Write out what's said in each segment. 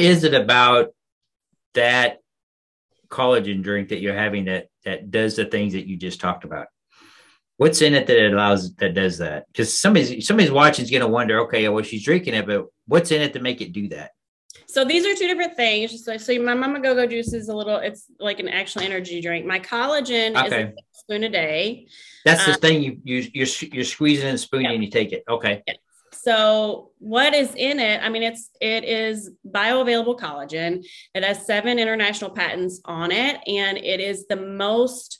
what is it about that collagen drink that you're having that that does the things that you just talked about? What's in it that it allows that does that? Because somebody's somebody's watching is going to wonder, okay, well, she's drinking it, but what's in it to make it do that? So these are two different things. Like, so my Mama Go Go juice is a little, it's like an actual energy drink. My collagen okay. is a spoon a day. That's the um, thing you, you you're you're squeezing in a spoon yeah. and you take it. Okay. Yeah. So what is in it? I mean, it's it is bioavailable collagen. It has seven international patents on it, and it is the most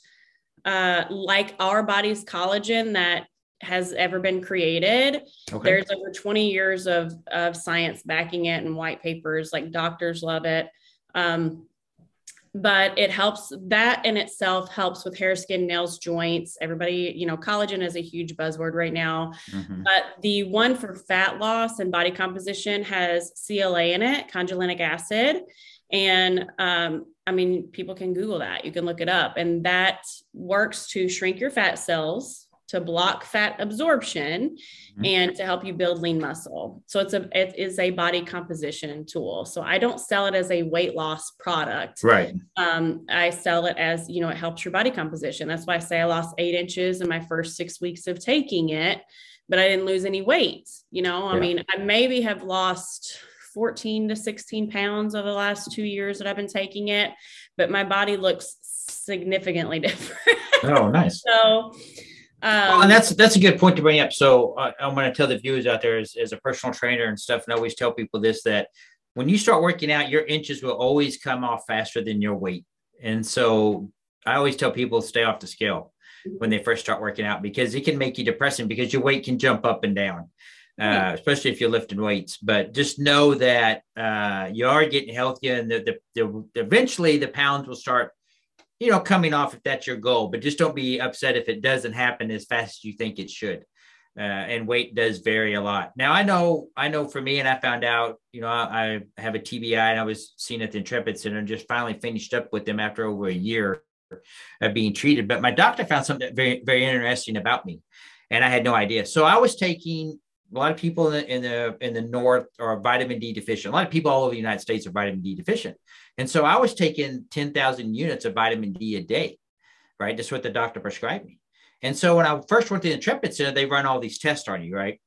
uh, like our body's collagen that has ever been created. Okay. There's over 20 years of of science backing it and white papers. Like doctors love it. Um, but it helps that in itself helps with hair skin nails joints. Everybody you know collagen is a huge buzzword right now. Mm-hmm. but the one for fat loss and body composition has cla in it conjulic acid. And um, i mean people can google that. You can look it up. And that works to shrink your fat cells to block fat absorption mm-hmm. and to help you build lean muscle. So it's a it is a body composition tool. So I don't sell it as a weight loss product. Right. Um, I sell it as you know it helps your body composition. That's why I say I lost eight inches in my first six weeks of taking it, but I didn't lose any weight. You know, I yeah. mean, I maybe have lost 14 to 16 pounds over the last two years that I've been taking it, but my body looks significantly different. Oh, nice. so um, well, and that's that's a good point to bring up. So uh, I'm going to tell the viewers out there as, as a personal trainer and stuff, and I always tell people this that when you start working out, your inches will always come off faster than your weight. And so I always tell people stay off the scale when they first start working out because it can make you depressing because your weight can jump up and down, uh, especially if you're lifting weights. But just know that uh, you are getting healthier, and the, the, the, eventually the pounds will start you know, coming off if that's your goal, but just don't be upset if it doesn't happen as fast as you think it should. Uh, and weight does vary a lot. Now I know, I know for me, and I found out, you know, I, I have a TBI and I was seen at the Intrepid Center and just finally finished up with them after over a year of being treated. But my doctor found something very, very interesting about me, and I had no idea. So I was taking a lot of people in the in the in the north are vitamin D deficient. A lot of people all over the United States are vitamin D deficient. And so I was taking 10,000 units of vitamin D a day, right? That's what the doctor prescribed me. And so when I first went to the Intrepid Center, they run all these tests on you, right?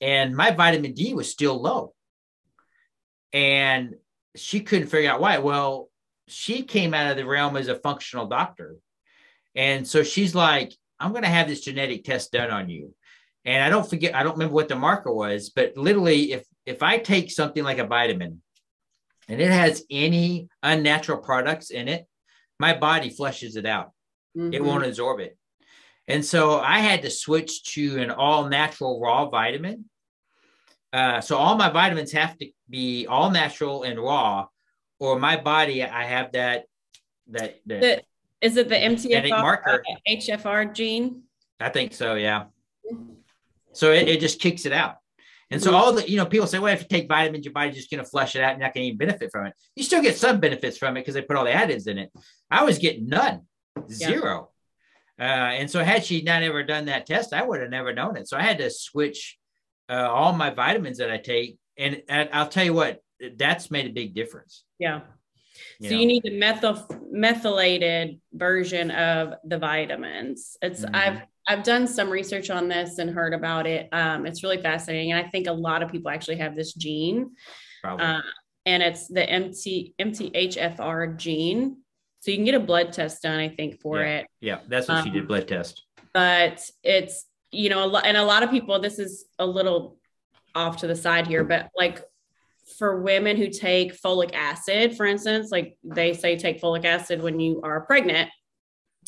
And my vitamin D was still low. And she couldn't figure out why. Well, she came out of the realm as a functional doctor. And so she's like, I'm going to have this genetic test done on you. And I don't forget, I don't remember what the marker was, but literally, if if I take something like a vitamin and it has any unnatural products in it, my body flushes it out. Mm-hmm. It won't absorb it. And so I had to switch to an all natural raw vitamin. Uh, so all my vitamins have to be all natural and raw, or my body, I have that that, that the, is it the marker HFR gene? I think so, yeah. So it, it just kicks it out. And so all the, you know, people say, well, if you take vitamins, your body's just going to flush it out and not going to even benefit from it. You still get some benefits from it because they put all the additives in it. I was getting none, zero. Yeah. Uh, and so had she not ever done that test, I would have never known it. So I had to switch uh, all my vitamins that I take. And, and I'll tell you what, that's made a big difference. Yeah. You so know. you need the methyl methylated version of the vitamins. It's mm-hmm. I've I've done some research on this and heard about it. Um, it's really fascinating, and I think a lot of people actually have this gene, uh, and it's the MT MTHFR gene. So you can get a blood test done, I think, for yeah. it. Yeah, that's what um, she did, blood test. But it's you know a lot, and a lot of people. This is a little off to the side here, but like for women who take folic acid, for instance, like they say take folic acid when you are pregnant.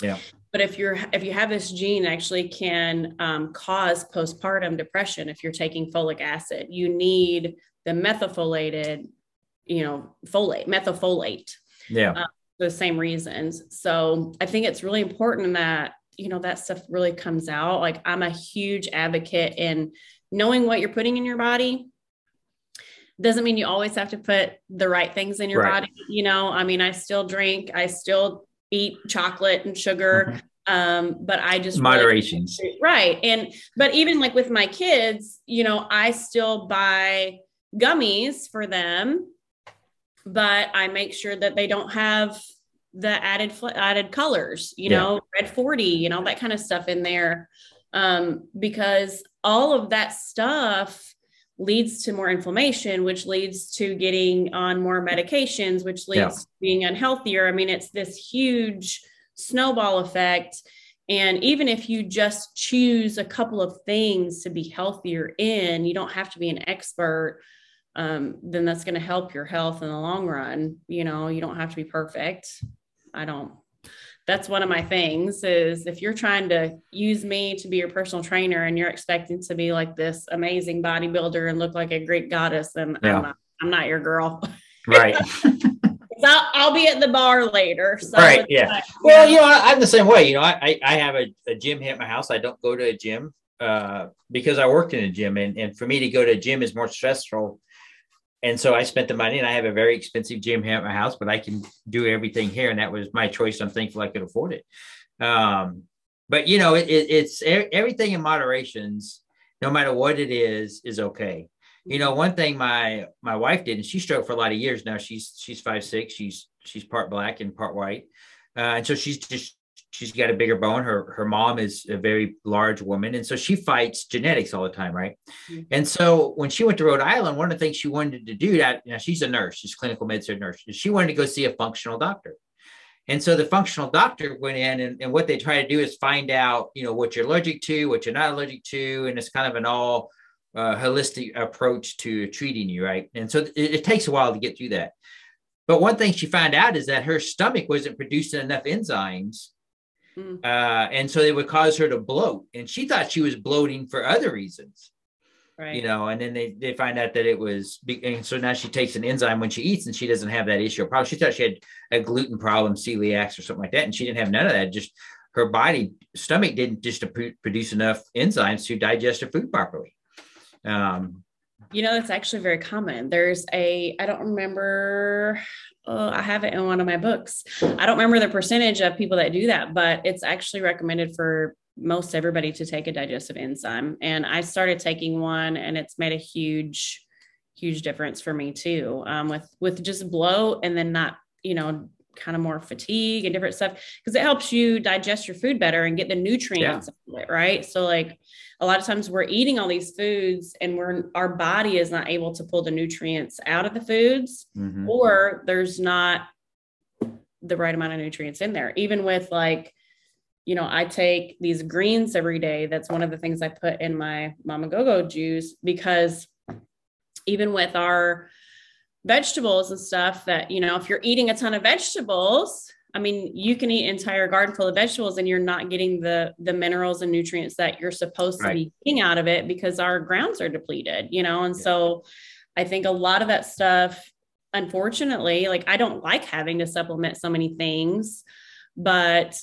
Yeah. But if you're if you have this gene, actually can um, cause postpartum depression if you're taking folic acid. You need the methylated, you know, folate, methylfolate. Yeah. Uh, the same reasons. So I think it's really important that you know that stuff really comes out. Like I'm a huge advocate in knowing what you're putting in your body doesn't mean you always have to put the right things in your right. body. You know, I mean, I still drink, I still eat chocolate and sugar. Mm-hmm. Um, but I just moderations. Really, right. And but even like with my kids, you know, I still buy gummies for them but I make sure that they don't have the added added colors, you yeah. know, red 40, and all that kind of stuff in there. Um, because all of that stuff leads to more inflammation, which leads to getting on more medications, which leads yeah. to being unhealthier. I mean, it's this huge snowball effect. And even if you just choose a couple of things to be healthier in, you don't have to be an expert. Um, then that's going to help your health in the long run. You know, you don't have to be perfect. I don't. That's one of my things is if you're trying to use me to be your personal trainer and you're expecting to be like this amazing bodybuilder and look like a Greek goddess, then yeah. I'm, not, I'm not your girl. Right. I'll, I'll, be at the bar later. So right. Yeah. Like, well, you know, I, am the same way. You know, I, I have a, a, gym here at my house. I don't go to a gym uh, because I worked in a gym. And, and for me to go to a gym is more stressful. And so I spent the money and I have a very expensive gym here at my house, but I can do everything here. And that was my choice. I'm thankful I could afford it. Um, but, you know, it, it, it's everything in moderations, no matter what it is, is okay you know one thing my my wife did and she stroked for a lot of years now she's she's five six she's she's part black and part white uh, and so she's just she's got a bigger bone her her mom is a very large woman and so she fights genetics all the time right mm-hmm. and so when she went to rhode island one of the things she wanted to do that you know she's a nurse she's a clinical medicine nurse she wanted to go see a functional doctor and so the functional doctor went in and, and what they try to do is find out you know what you're allergic to what you're not allergic to and it's kind of an all uh, holistic approach to treating you, right? And so it, it, takes a while to get through that. But one thing she found out is that her stomach wasn't producing enough enzymes. Mm. Uh, and so they would cause her to bloat. And she thought she was bloating for other reasons. Right. You know, and then they, they find out that it was, and so now she takes an enzyme when she eats and she doesn't have that issue. Probably she thought she had a gluten problem, celiac or something like that. And she didn't have none of that. Just her body stomach didn't just produce enough enzymes to digest her food properly. Um, you know, that's actually very common. There's a, I don't remember, oh, I have it in one of my books. I don't remember the percentage of people that do that, but it's actually recommended for most everybody to take a digestive enzyme. And I started taking one and it's made a huge, huge difference for me too. Um, with, with just bloat and then not, you know, kind of more fatigue and different stuff because it helps you digest your food better and get the nutrients yeah. it, right so like a lot of times we're eating all these foods and we're our body is not able to pull the nutrients out of the foods mm-hmm. or there's not the right amount of nutrients in there even with like you know i take these greens every day that's one of the things i put in my mama go-go juice because even with our vegetables and stuff that, you know, if you're eating a ton of vegetables, I mean, you can eat entire garden full of vegetables and you're not getting the the minerals and nutrients that you're supposed right. to be getting out of it because our grounds are depleted, you know. And yeah. so I think a lot of that stuff unfortunately, like I don't like having to supplement so many things, but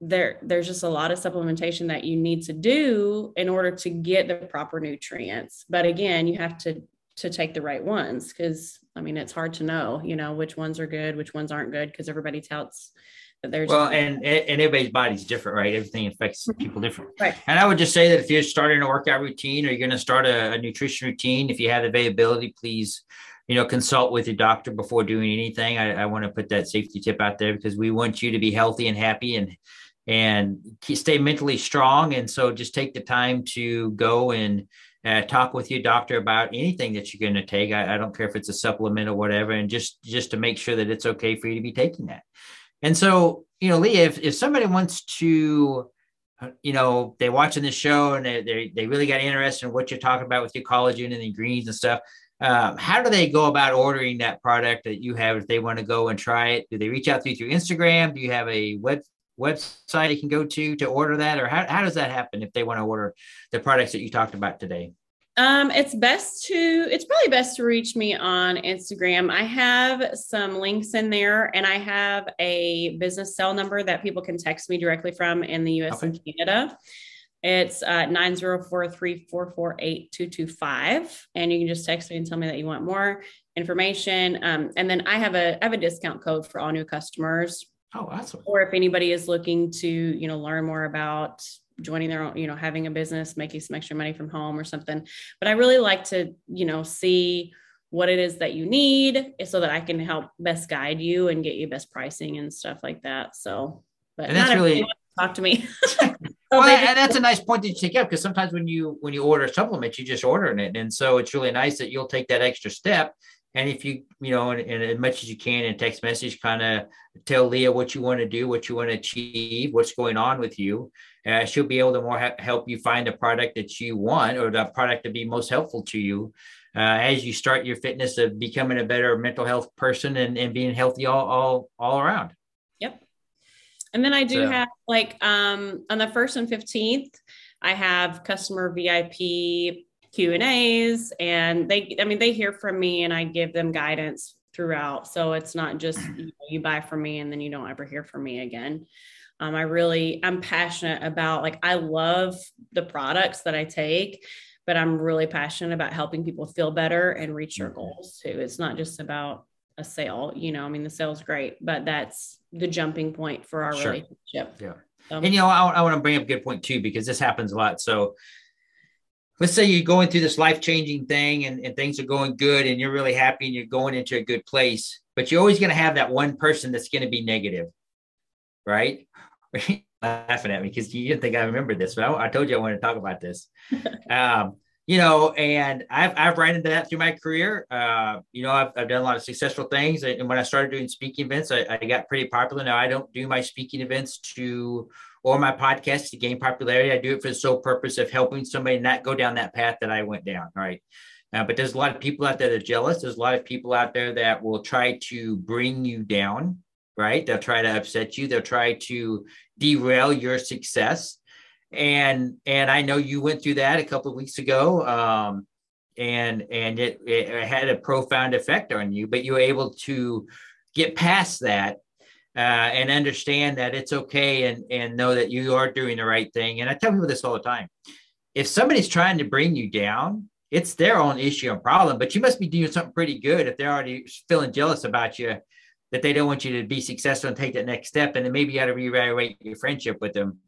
there there's just a lot of supplementation that you need to do in order to get the proper nutrients. But again, you have to to take the right ones because I mean it's hard to know, you know, which ones are good, which ones aren't good because everybody touts that there's well, and and everybody's body's different, right? Everything affects mm-hmm. people different. Right. And I would just say that if you're starting a workout routine or you're going to start a, a nutrition routine, if you have availability, please you know consult with your doctor before doing anything i, I want to put that safety tip out there because we want you to be healthy and happy and and stay mentally strong and so just take the time to go and uh, talk with your doctor about anything that you're going to take. I, I, don't care if it's a supplement or whatever, and just just to make sure that it's okay for you to be taking that. And so, you know, Leah, if, if somebody wants to, uh, you know, they're watching this show and they, they, they really got interested in what you're talking about with your collagen and the greens and stuff, um, how do they go about ordering that product that you have if they want to go and try it? Do they reach out to you through Instagram? Do you have a web website they can go to to order that or how, how does that happen if they want to order the products that you talked about today um, it's best to it's probably best to reach me on Instagram. I have some links in there and I have a business cell number that people can text me directly from in the US okay. and Canada. It's uh, 904-344-8225. And you can just text me and tell me that you want more information. Um, and then I have a I have a discount code for all new customers Oh, awesome. Or if anybody is looking to, you know, learn more about joining their own, you know, having a business, making some extra money from home or something. But I really like to, you know, see what it is that you need so that I can help best guide you and get you best pricing and stuff like that. So, but and that's really talk to me. well, and that's a nice point that you take up because sometimes when you when you order a supplement, you just order it, and so it's really nice that you'll take that extra step. And if you you know, and, and as much as you can in text message, kind of tell Leah what you want to do, what you want to achieve, what's going on with you. Uh, she'll be able to more ha- help you find the product that you want or the product to be most helpful to you uh, as you start your fitness of becoming a better mental health person and, and being healthy all all all around. Yep. And then I do so. have like um, on the first and 15th, I have customer VIP Q and A's and they, I mean, they hear from me and I give them guidance throughout. So it's not just you, know, you buy from me and then you don't ever hear from me again. Um, I really, I'm passionate about like, I love the products that I take, but I'm really passionate about helping people feel better and reach their mm-hmm. goals too. It's not just about a sale, you know, I mean, the sale's great, but that's the jumping point for our sure. relationship. Yeah. and you know, I, I want to bring up a good point too, because this happens a lot. So let's say you're going through this life-changing thing and, and things are going good and you're really happy and you're going into a good place, but you're always going to have that one person that's going to be negative. Right. laughing at me because you didn't think I remembered this, but I, I, told you I wanted to talk about this. um, you know, and I've, I've ran into that through my career. Uh, you know, I've, I've done a lot of successful things. And when I started doing speaking events, I, I got pretty popular. Now I don't do my speaking events to, or my podcast to gain popularity. I do it for the sole purpose of helping somebody not go down that path that I went down. Right. Uh, but there's a lot of people out there that are jealous. There's a lot of people out there that will try to bring you down. Right. They'll try to upset you. They'll try to derail your success and and I know you went through that a couple of weeks ago, um, and and it, it had a profound effect on you. But you were able to get past that uh, and understand that it's okay, and and know that you are doing the right thing. And I tell people this all the time: if somebody's trying to bring you down, it's their own issue and problem. But you must be doing something pretty good if they're already feeling jealous about you. That they don't want you to be successful and take that next step, and then maybe you got to reevaluate your friendship with them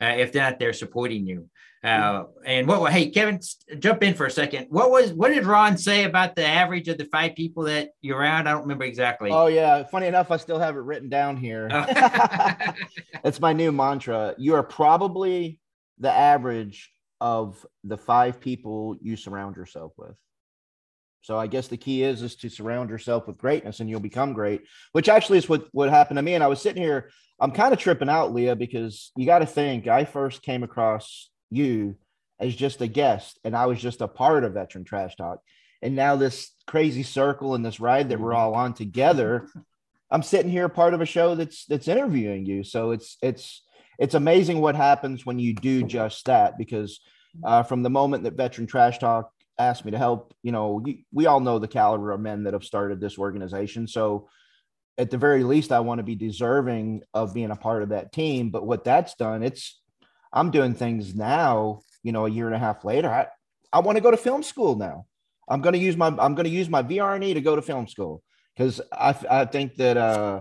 uh, if they're not there supporting you. Uh, and what? Hey, Kevin, jump in for a second. What was? What did Ron say about the average of the five people that you're around? I don't remember exactly. Oh yeah, funny enough, I still have it written down here. Oh. That's my new mantra. You are probably the average of the five people you surround yourself with. So I guess the key is is to surround yourself with greatness and you'll become great, which actually is what what happened to me. And I was sitting here, I'm kind of tripping out, Leah, because you got to think I first came across you as just a guest and I was just a part of Veteran Trash Talk. And now this crazy circle and this ride that we're all on together, I'm sitting here part of a show that's that's interviewing you. So it's it's it's amazing what happens when you do just that because uh, from the moment that Veteran Trash Talk asked me to help, you know, we all know the caliber of men that have started this organization. So at the very least, I want to be deserving of being a part of that team. But what that's done, it's I'm doing things now, you know, a year and a half later. I, I want to go to film school now. I'm going to use my I'm going to use my VR&E to go to film school because I, I think that uh,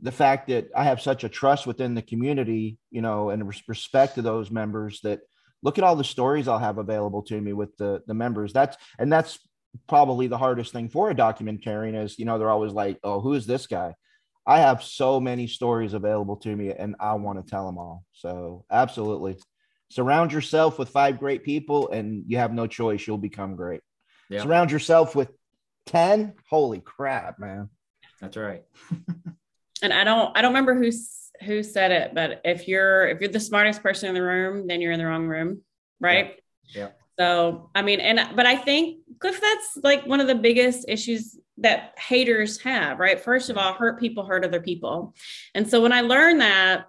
the fact that I have such a trust within the community, you know, and respect to those members that look at all the stories I'll have available to me with the the members. That's and that's probably the hardest thing for a documentarian is you know they're always like, oh, who is this guy? I have so many stories available to me, and I want to tell them all. So absolutely, surround yourself with five great people, and you have no choice. You'll become great. Yeah. Surround yourself with ten. Holy crap, man! That's right. and I don't, I don't remember who's who said it, but if you're if you're the smartest person in the room, then you're in the wrong room, right? Yeah. yeah. So I mean, and but I think Cliff, that's like one of the biggest issues that haters have, right? First of all, hurt people hurt other people, and so when I learned that,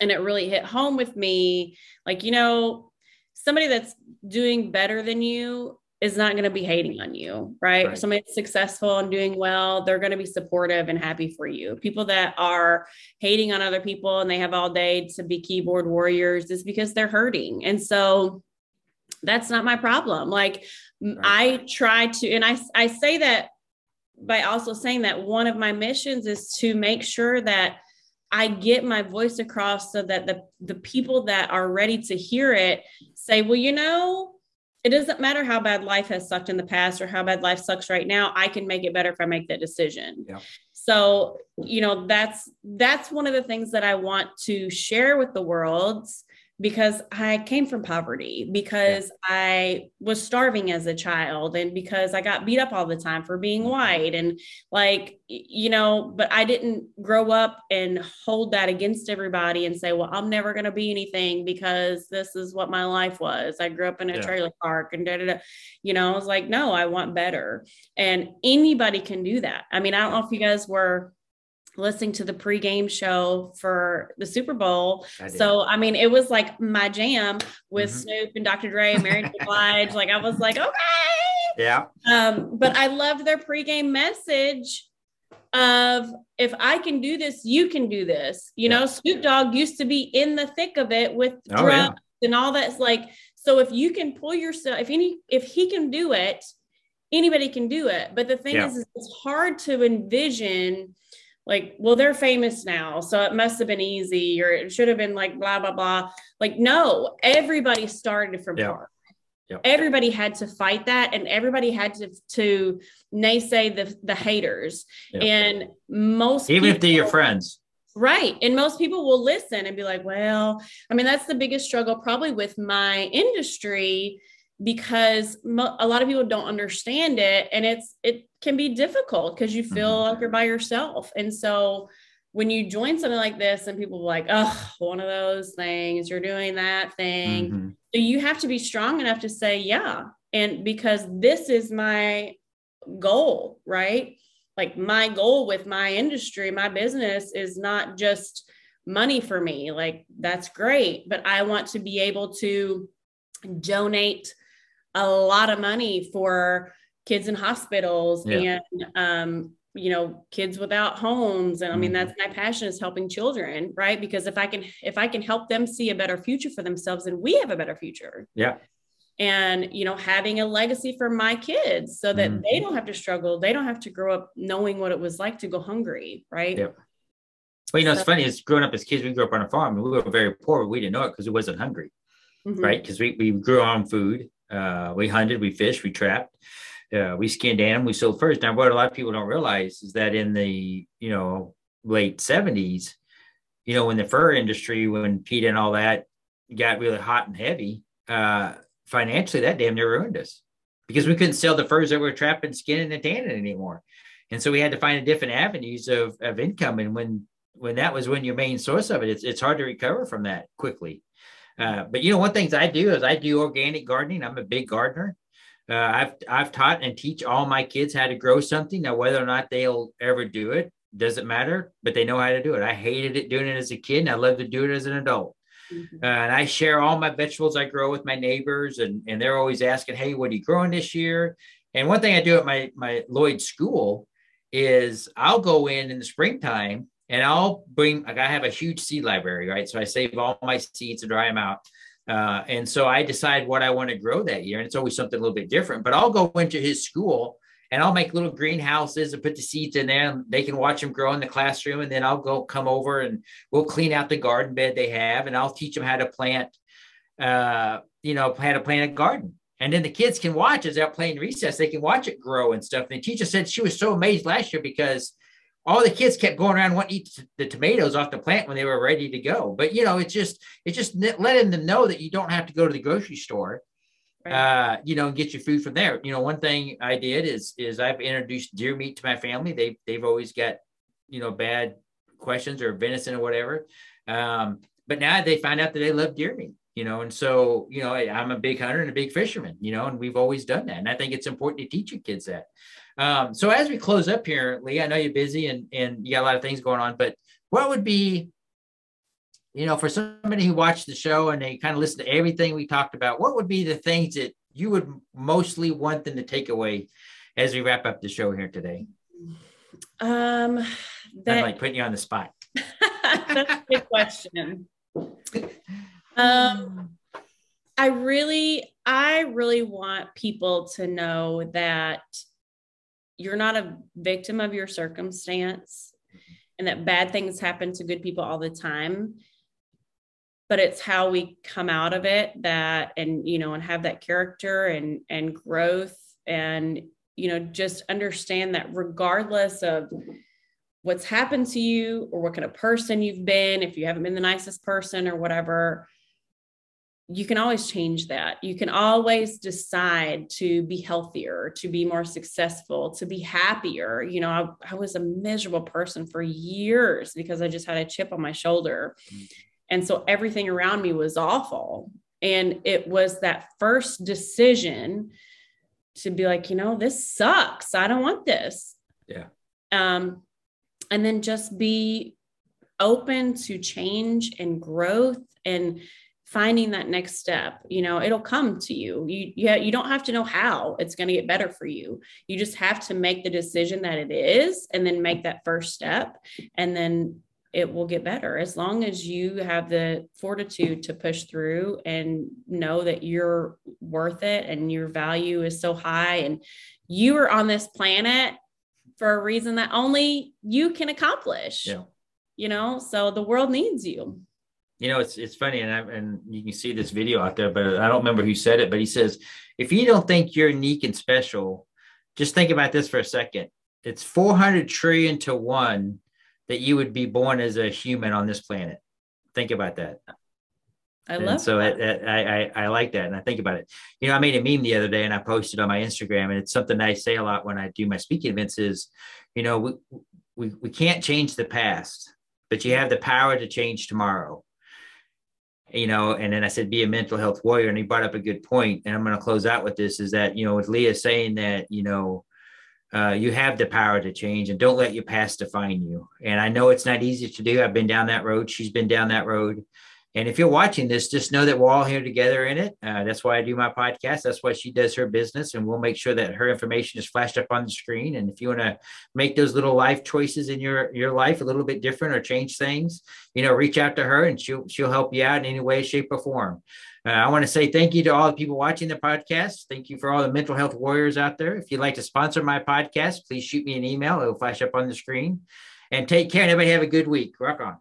and it really hit home with me, like you know, somebody that's doing better than you is not going to be hating on you, right? right? Somebody that's successful and doing well, they're going to be supportive and happy for you. People that are hating on other people and they have all day to be keyboard warriors is because they're hurting. And so that's not my problem. Like right. I try to, and I, I say that by also saying that one of my missions is to make sure that I get my voice across so that the, the people that are ready to hear it say, well, you know, it doesn't matter how bad life has sucked in the past or how bad life sucks right now. I can make it better if I make that decision. Yeah. So, you know, that's that's one of the things that I want to share with the world because I came from poverty, because yeah. I was starving as a child, and because I got beat up all the time for being mm-hmm. white. And like, you know, but I didn't grow up and hold that against everybody and say, well, I'm never going to be anything because this is what my life was. I grew up in a yeah. trailer park and da da da. You know, I was like, no, I want better. And anybody can do that. I mean, I don't know if you guys were listening to the pregame show for the Super Bowl. I so I mean, it was like my jam with mm-hmm. Snoop and Dr. Dre and Mary J. Blige. Like I was like, okay. Yeah. Um, but I loved their pregame message of if I can do this, you can do this. You yeah. know, Snoop Dogg used to be in the thick of it with oh, drugs yeah. and all that's like. So if you can pull yourself, if any, if he can do it, anybody can do it. But the thing yeah. is, it's hard to envision like, well, they're famous now, so it must have been easy, or it should have been like blah blah blah. Like, no, everybody started from yeah. Yep. Everybody had to fight that, and everybody had to to naysay the the haters. Yep. And most even people, if they're your friends, right? And most people will listen and be like, "Well, I mean, that's the biggest struggle probably with my industry because mo- a lot of people don't understand it and it's it can be difficult because you feel mm-hmm. like you're by yourself. And so when you join something like this and people like oh one of those things you're doing that thing. Mm-hmm. so you have to be strong enough to say yeah. And because this is my goal right? Like my goal with my industry my business is not just money for me. Like that's great but i want to be able to donate a lot of money for kids in hospitals yeah. and um, you know kids without homes. And i mean mm-hmm. that's my passion is helping children right? Because if i can if i can help them see a better future for themselves and we have a better future. Yeah. And you know having a legacy for my kids so that mm-hmm. they don't have to struggle. They don't have to grow up knowing what it was like to go hungry right? Yeah. Well you know so, it's funny is growing up as kids we grew up on a farm and we were very poor but we didn't know it because we wasn't hungry mm-hmm. right? Because we, we grew our own food uh, we hunted, we fished, we trapped, uh, we skinned animals, we sold furs. Now, what a lot of people don't realize is that in the you know late seventies, you know, when the fur industry, when PETA and all that got really hot and heavy, uh, financially, that damn near ruined us because we couldn't sell the furs that we were trapping, skinning, and tanning anymore. And so we had to find a different avenues of, of income. And when when that was when your main source of it, it's, it's hard to recover from that quickly. Uh, but you know, one things I do is I do organic gardening. I'm a big gardener. Uh, I've I've taught and teach all my kids how to grow something. Now, whether or not they'll ever do it doesn't matter, but they know how to do it. I hated it doing it as a kid, and I love to do it as an adult. Mm-hmm. Uh, and I share all my vegetables I grow with my neighbors, and and they're always asking, "Hey, what are you growing this year?" And one thing I do at my my Lloyd school is I'll go in in the springtime and I'll bring, like, I have a huge seed library, right? So I save all my seeds to dry them out. Uh, and so I decide what I want to grow that year. And it's always something a little bit different, but I'll go into his school and I'll make little greenhouses and put the seeds in there and they can watch them grow in the classroom. And then I'll go come over and we'll clean out the garden bed they have and I'll teach them how to plant, uh, you know, how to plant a garden. And then the kids can watch as they're playing recess. They can watch it grow and stuff. And the teacher said she was so amazed last year because all the kids kept going around wanting to eat the tomatoes off the plant when they were ready to go. But you know, it's just it's just letting them know that you don't have to go to the grocery store, right. uh, you know, and get your food from there. You know, one thing I did is is I've introduced deer meat to my family. They they've always got you know bad questions or venison or whatever, um, but now they find out that they love deer meat. You know, and so you know, I'm a big hunter and a big fisherman. You know, and we've always done that, and I think it's important to teach your kids that. Um, so as we close up here, Lee, I know you're busy and, and you got a lot of things going on, but what would be, you know, for somebody who watched the show and they kind of listened to everything we talked about, what would be the things that you would mostly want them to take away as we wrap up the show here today? Um, that, I'm like putting you on the spot. that's a good question. Um, I really, I really want people to know that you're not a victim of your circumstance and that bad things happen to good people all the time but it's how we come out of it that and you know and have that character and and growth and you know just understand that regardless of what's happened to you or what kind of person you've been if you haven't been the nicest person or whatever you can always change that. You can always decide to be healthier, to be more successful, to be happier. You know, I, I, was a miserable person for years because I just had a chip on my shoulder. Mm-hmm. And so everything around me was awful. And it was that first decision to be like, you know, this sucks. I don't want this. Yeah. Um, and then just be open to change and growth and finding that next step you know it'll come to you. You you, you don't have to know how it's going to get better for you. You just have to make the decision that it is and then make that first step and then it will get better. As long as you have the fortitude to push through and know that you're worth it and your value is so high and you are on this planet for a reason that only you can accomplish. Yeah. you know so the world needs you you know, it's it's funny, and I, and you can see this video out there, but I don't remember who said it. But he says, if you don't think you're unique and special, just think about this for a second. It's 400 trillion to one that you would be born as a human on this planet. Think about that. I love. And so I, I I like that, and I think about it. You know, I made a meme the other day, and I posted on my Instagram, and it's something I say a lot when I do my speaking events. Is you know we we we can't change the past, but you have the power to change tomorrow you know, and then I said, be a mental health warrior. And he brought up a good point, And I'm going to close out with this is that, you know, with Leah saying that, you know, uh, you have the power to change and don't let your past define you. And I know it's not easy to do. I've been down that road. She's been down that road. And if you're watching this, just know that we're all here together in it. Uh, that's why I do my podcast. That's why she does her business. And we'll make sure that her information is flashed up on the screen. And if you want to make those little life choices in your, your life a little bit different or change things, you know, reach out to her and she'll, she'll help you out in any way, shape, or form. Uh, I want to say thank you to all the people watching the podcast. Thank you for all the mental health warriors out there. If you'd like to sponsor my podcast, please shoot me an email. It'll flash up on the screen. And take care and everybody have a good week. Rock on.